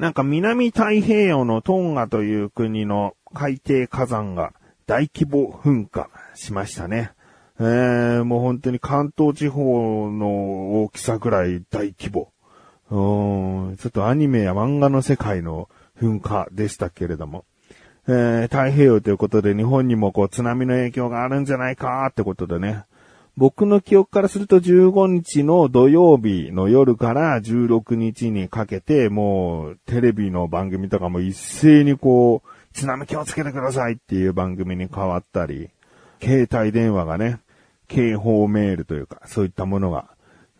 なんか南太平洋のトンガという国の海底火山が大規模噴火しましたね。えー、もう本当に関東地方の大きさぐらい大規模。うん、ちょっとアニメや漫画の世界の噴火でしたけれども。えー、太平洋ということで日本にもこう津波の影響があるんじゃないかってことでね。僕の記憶からすると15日の土曜日の夜から16日にかけて、もうテレビの番組とかも一斉にこう、津波気をつけてくださいっていう番組に変わったり、携帯電話がね、警報メールというか、そういったものが、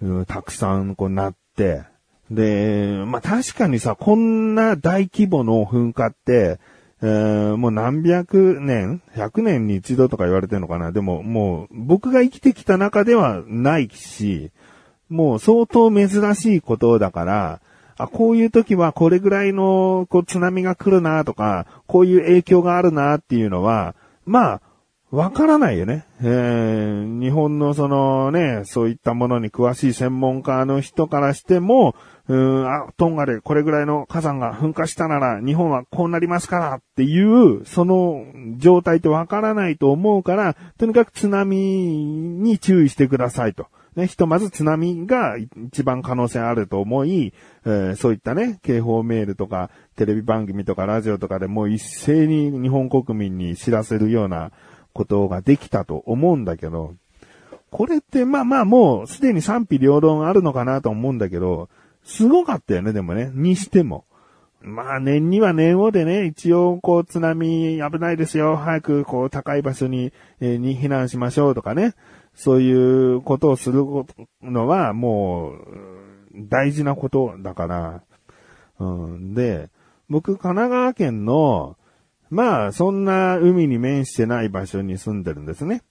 うん、たくさんこうなって、で、まあ、確かにさ、こんな大規模の噴火って、えー、もう何百年 ?100 年に一度とか言われてるのかなでももう僕が生きてきた中ではないし、もう相当珍しいことだから、あ、こういう時はこれぐらいのこう津波が来るなとか、こういう影響があるなっていうのは、まあ、わからないよね。えー、日本のそのね、そういったものに詳しい専門家の人からしても、うん、あ、トンガでこれぐらいの火山が噴火したなら日本はこうなりますからっていう、その状態ってわからないと思うから、とにかく津波に注意してくださいと。ね、ひとまず津波が一番可能性あると思い、えー、そういったね、警報メールとか、テレビ番組とかラジオとかでもう一斉に日本国民に知らせるようなことができたと思うんだけど、これってまあまあもうすでに賛否両論あるのかなと思うんだけど、すごかったよね、でもね。にしても。まあ年には年をでね、一応こう津波危ないですよ。早くこう高い場所に、えー、に避難しましょうとかね。そういうことをするのはもう大事なことだから。うん、で、僕神奈川県の、まあそんな海に面してない場所に住んでるんですね。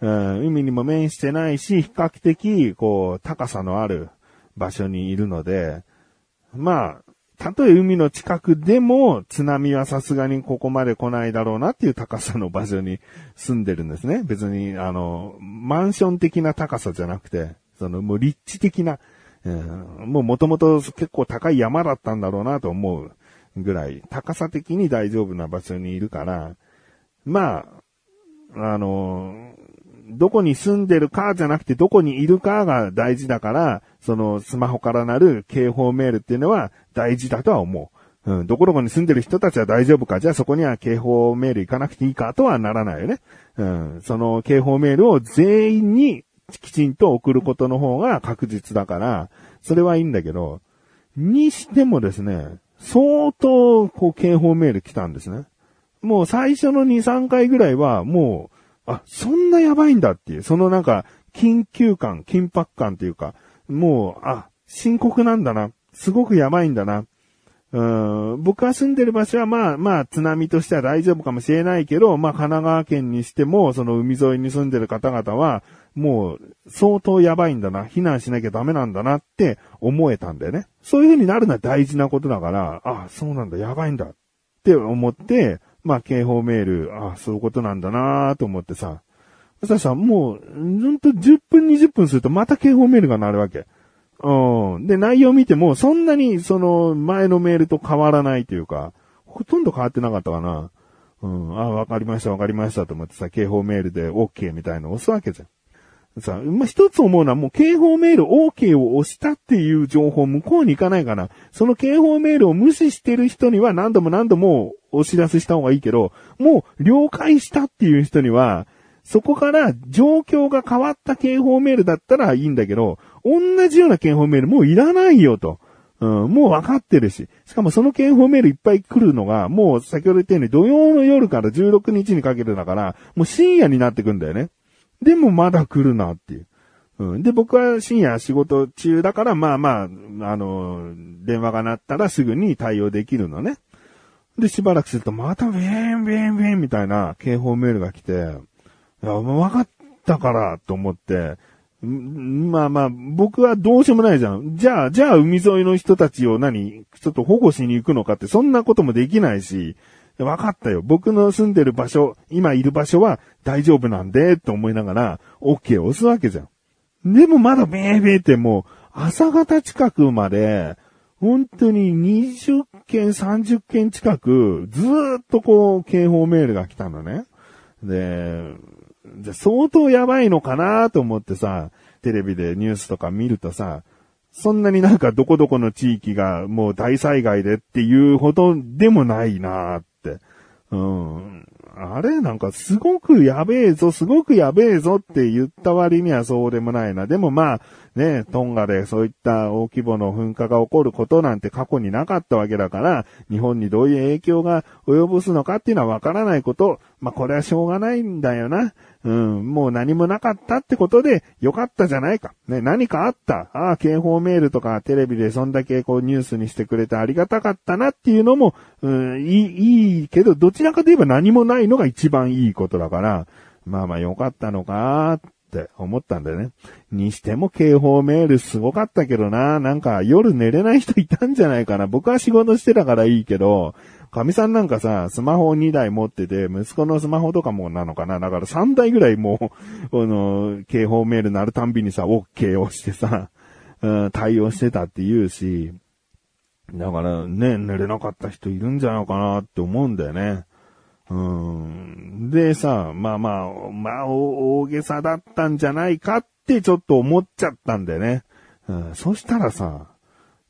うん、海にも面してないし、比較的こう高さのある場所にいるので、まあ、たとえ海の近くでも津波はさすがにここまで来ないだろうなっていう高さの場所に住んでるんですね。別に、あの、マンション的な高さじゃなくて、そのもう立地的な、うん、もう元々結構高い山だったんだろうなと思うぐらい、高さ的に大丈夫な場所にいるから、まあ、あの、どこに住んでるかじゃなくてどこにいるかが大事だから、そのスマホからなる警報メールっていうのは大事だとは思う。うん、どこどこに住んでる人たちは大丈夫かじゃあそこには警報メール行かなくていいかとはならないよね。うん、その警報メールを全員にきちんと送ることの方が確実だから、それはいいんだけど、にしてもですね、相当こう警報メール来たんですね。もう最初の2、3回ぐらいはもう、あ、そんなやばいんだっていう、そのなんか、緊急感、緊迫感というか、もう、あ、深刻なんだな。すごくやばいんだな。うん。僕が住んでる場所はまあまあ津波としては大丈夫かもしれないけど、まあ神奈川県にしてもその海沿いに住んでる方々はもう相当やばいんだな、避難しなきゃダメなんだなって思えたんだよね。そういう風になるのは大事なことだから、ああ、そうなんだ、やばいんだ。って思って、まあ警報メール、あ、そういうことなんだなと思ってさ、そしたらさ、もう、ほんと10分20分するとまた警報メールが鳴るわけ。うん。で、内容見ても、そんなに、その、前のメールと変わらないというか、ほとんど変わってなかったかな。うん。あ、わかりました、わかりましたと思ってさ、警報メールで OK みたいなの押すわけじゃん。さ、まあ、一つ思うのはもう警報メール OK を押したっていう情報向こうに行かないかな。その警報メールを無視してる人には何度も何度もお知らせした方がいいけど、もう了解したっていう人には、そこから状況が変わった警報メールだったらいいんだけど、同じような警報メールもういらないよと。うん、もう分かってるし。しかもその警報メールいっぱい来るのが、もう先ほど言ったように土曜の夜から16日にかけてだから、もう深夜になってくんだよね。でもまだ来るなっていう。うん、で、僕は深夜仕事中だから、まあまあ、あの、電話が鳴ったらすぐに対応できるのね。で、しばらくすると、またウェーンウェーンウェーンみたいな警報メールが来て、いや、もう分かったから、と思って、まあまあ、僕はどうしようもないじゃん。じゃあ、じゃあ海沿いの人たちを何ちょっと保護しに行くのかって、そんなこともできないし、分かったよ。僕の住んでる場所、今いる場所は大丈夫なんで、と思いながら、OK を押すわけじゃん。でもまだベーベーってもう、朝方近くまで、本当に20件、30件近く、ずっとこう、警報メールが来たのね。で、相当やばいのかなと思ってさ、テレビでニュースとか見るとさ、そんなになんかどこどこの地域がもう大災害でっていうほどでもないなって。うん。あれなんかすごくやべえぞ、すごくやべえぞって言った割にはそうでもないな。でもまあ、ね、トンガでそういった大規模の噴火が起こることなんて過去になかったわけだから、日本にどういう影響が及ぼすのかっていうのはわからないこと、まあこれはしょうがないんだよな。うん、もう何もなかったってことでよかったじゃないか。ね、何かあった。ああ、警報メールとかテレビでそんだけこうニュースにしてくれてありがたかったなっていうのも、うん、いい、いいけど、どちらかといえば何もないのが一番いいことだから、まあまあよかったのかって思ったんだよね。にしても警報メールすごかったけどな。なんか夜寝れない人いたんじゃないかな。僕は仕事してたからいいけど、神さんなんかさ、スマホ2台持ってて、息子のスマホとかもなのかな？だから3台ぐらいもう、あの、警報メール鳴るたんびにさ、OK をしてさ、うん、対応してたって言うし、だからね、寝れなかった人いるんじゃないかなって思うんだよね。うん。でさ、まあまあ、まあ大げさだったんじゃないかってちょっと思っちゃったんだよね。うん、そしたらさ、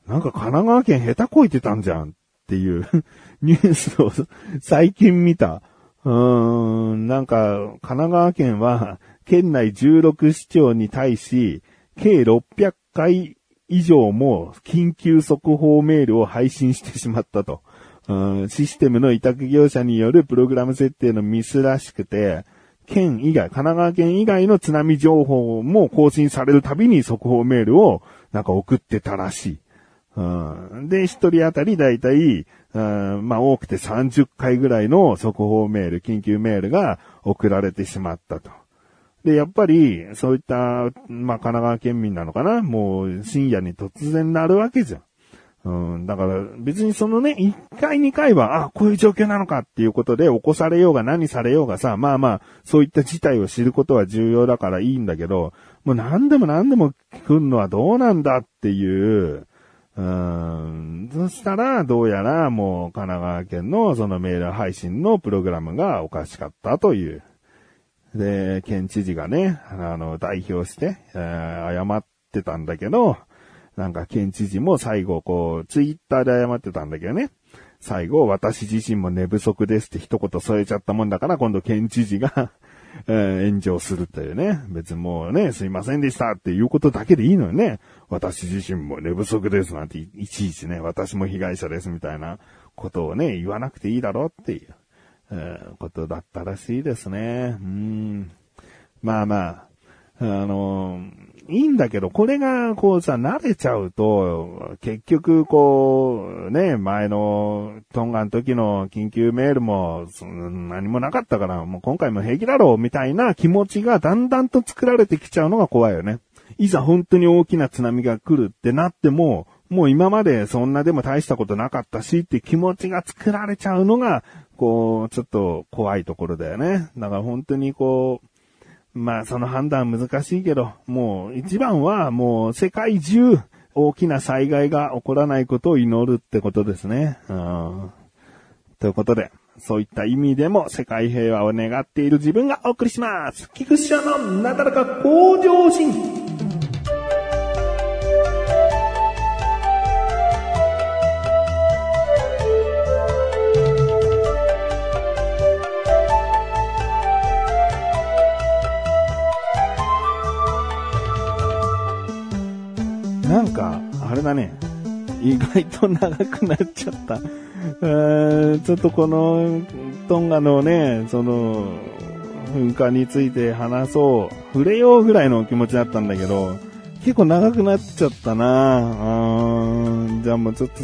なんか神奈川県下手こいてたんじゃんっていう ニュースを最近見た。うーん、なんか、神奈川県は、県内16市町に対し、計600回以上も緊急速報メールを配信してしまったと。うん、システムの委託業者によるプログラム設定のミスらしくて、県以外、神奈川県以外の津波情報も更新されるたびに速報メールをなんか送ってたらしい。うん、で、一人当たりだいたい、まあ多くて30回ぐらいの速報メール、緊急メールが送られてしまったと。で、やっぱり、そういった、まあ神奈川県民なのかな？もう深夜に突然なるわけじゃん。うん、だから別にそのね、1回2回は、あ、こういう状況なのかっていうことで起こされようが何されようがさ、まあまあ、そういった事態を知ることは重要だからいいんだけど、もう何でも何でも来るのはどうなんだっていう、うん。そしたら、どうやらもう神奈川県のそのメール配信のプログラムがおかしかったという。で、県知事がね、あの、代表して、えー、謝ってたんだけど、なんか県知事も最後こう、ツイッターで謝ってたんだけどね。最後、私自身も寝不足ですって一言添えちゃったもんだから、今度県知事がえー、炎上するというね。別にもうね、すいませんでしたっていうことだけでいいのよね。私自身も寝不足ですなんていちいちね、私も被害者ですみたいなことをね、言わなくていいだろうっていう、えー、ことだったらしいですね。うん。まあまあ、あのーいいんだけど、これが、こうさ、慣れちゃうと、結局、こう、ね、前の、トンガの時の緊急メールも、何もなかったから、もう今回も平気だろう、みたいな気持ちがだんだんと作られてきちゃうのが怖いよね。いざ本当に大きな津波が来るってなっても、もう今までそんなでも大したことなかったしって気持ちが作られちゃうのが、こう、ちょっと怖いところだよね。だから本当にこう、まあその判断難しいけど、もう一番はもう世界中大きな災害が起こらないことを祈るってことですね。うん、ということで、そういった意味でも世界平和を願っている自分がお送りします。菊師匠のなだらか向上心。なんか、あれだね。意外と長くなっちゃった。ちょっとこの、トンガのね、その、噴火について話そう、触れようぐらいの気持ちだったんだけど、結構長くなっちゃったなあじゃあもうちょっと、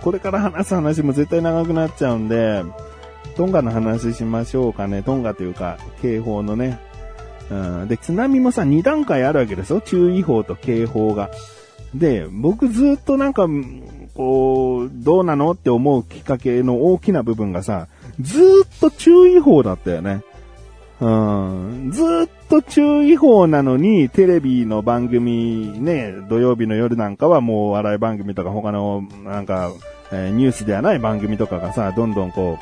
これから話す話も絶対長くなっちゃうんで、トンガの話しましょうかね。トンガというか、警報のね。うん、で、津波もさ、2段階あるわけですよ。注意報と警報が。で、僕ずっとなんか、こう、どうなのって思うきっかけの大きな部分がさ、ずっと注意報だったよね。うん、ずっと注意報なのに、テレビの番組ね、土曜日の夜なんかはもう笑い番組とか他のなんか、えーニュースではない番組とかがさ、どんどんこ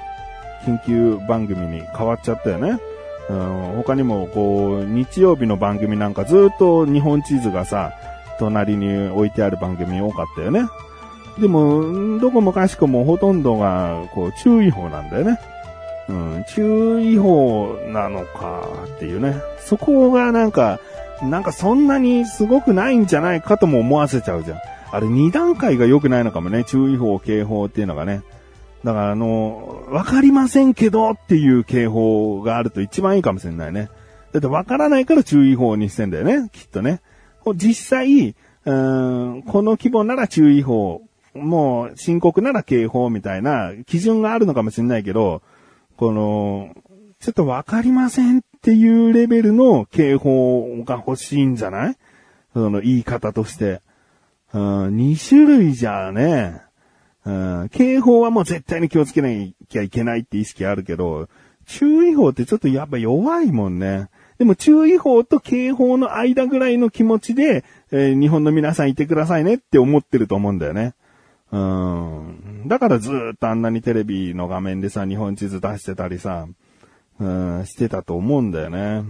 う、緊急番組に変わっちゃったよね。うん、他にもこう、日曜日の番組なんかずっと日本地図がさ、隣に置いてある番組多かったよね。でも、どこもかしこもほとんどが、こう、注意報なんだよね。うん、注意報なのかっていうね。そこがなんか、なんかそんなにすごくないんじゃないかとも思わせちゃうじゃん。あれ2段階が良くないのかもね。注意報、警報っていうのがね。だからあの、わかりませんけどっていう警報があると一番いいかもしれないね。だってわからないから注意報にしてんだよね。きっとね。実際、うんこの規模なら注意報、もう深刻なら警報みたいな基準があるのかもしれないけど、この、ちょっとわかりませんっていうレベルの警報が欲しいんじゃない？その言い方として。うん、2種類じゃね、うん、警報はもう絶対に気をつけなきゃいけないって意識あるけど、注意報ってちょっとやっぱ弱いもんね。でも注意報と警報の間ぐらいの気持ちで、えー日本の皆さんいてくださいねって思ってると思うんだよね。うん。だからずっとあんなにテレビの画面でさ、日本地図出してたりさ、うん、してたと思うんだよね。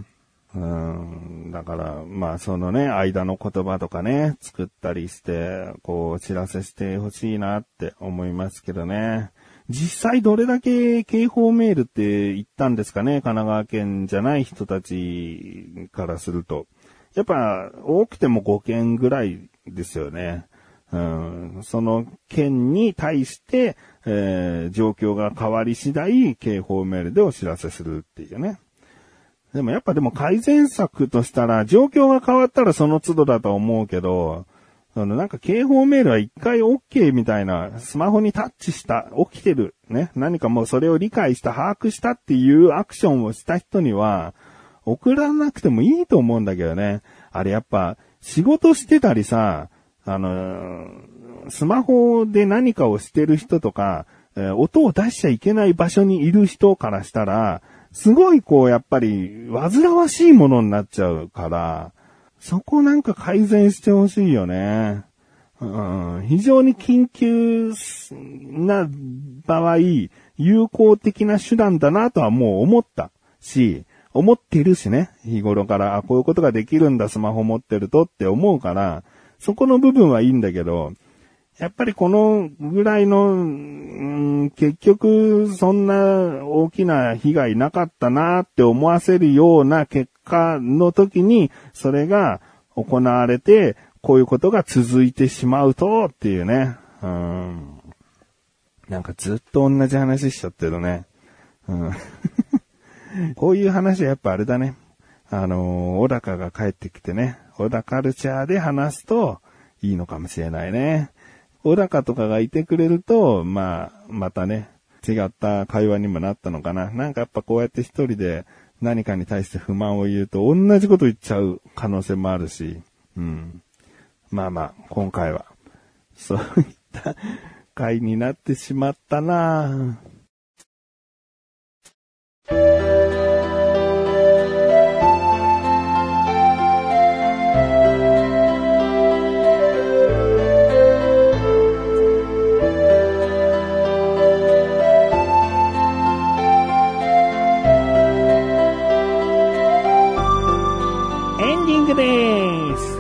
うん。だから、まあそのね、間の言葉とかね、作ったりして、こう、お知らせしてほしいなって思いますけどね。実際どれだけ警報メールって言ったんですかね神奈川県じゃない人たちからすると。やっぱ、多くても5件ぐらいですよね。うん、その県に対して、えー状況が変わり次第、警報メールでお知らせするっていうね。でもやっぱでも改善策としたら、状況が変わったらその都度だと思うけど、そのなんか警報メールは一回 OK みたいな、スマホにタッチした、起きてる、ね、何かもうそれを理解した、把握したっていうアクションをした人には、送らなくてもいいと思うんだけどね。あれやっぱ、仕事してたりさ、あの、スマホで何かをしてる人とか、え音を出しちゃいけない場所にいる人からしたら、すごいこうやっぱり煩わしいものになっちゃうから、そこなんか改善してほしいよね。うん、非常に緊急な場合、有効的な手段だなとはもう思ったし、思ってるしね。日頃から、あ、こういうことができるんだ、スマホ持ってるとって思うから、そこの部分はいいんだけど、やっぱりこのぐらいの、うん結局そんな大きな被害なかったなって思わせるような結果の時に、それが行われて、こういうことが続いてしまうとっていうね。うん。なんかずっと同じ話しちゃってるね。うん。こういう話はやっぱあれだね。あのー小高が帰ってきてね、小高カルチャーで話すといいのかもしれないね。小高とかがいてくれると、まあ、またね、違った会話にもなったのかな。なんかやっぱこうやって一人で何かに対して不満を言うと同じこと言っちゃう可能性もあるし、うん。まあまあ、今回は、そういった回になってしまったなエです。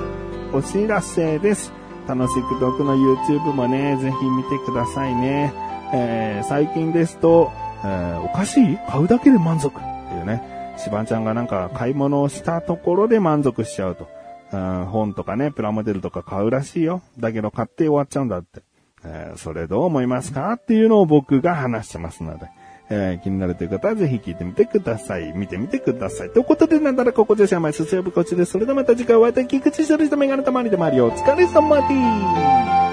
お知らせです。楽しく読の YouTube もね、ぜひ見てくださいね。えー最近ですと、えーお菓子買うだけで満足っていうね。しばんちゃんがなんか買い物をしたところで満足しちゃうと。うん本とかね、プラモデルとか買うらしいよ。だけど買って終わっちゃうんだって。えーそれどう思いますかっていうのを僕が話してますので。えー気になるという方はぜひ聞いてみてください。見てみてください。ということで、なんだらここ女子は毎日強ぶこちです。それではまた次回お会いいたい菊池処理したメガネたまりでもありお疲れ様です。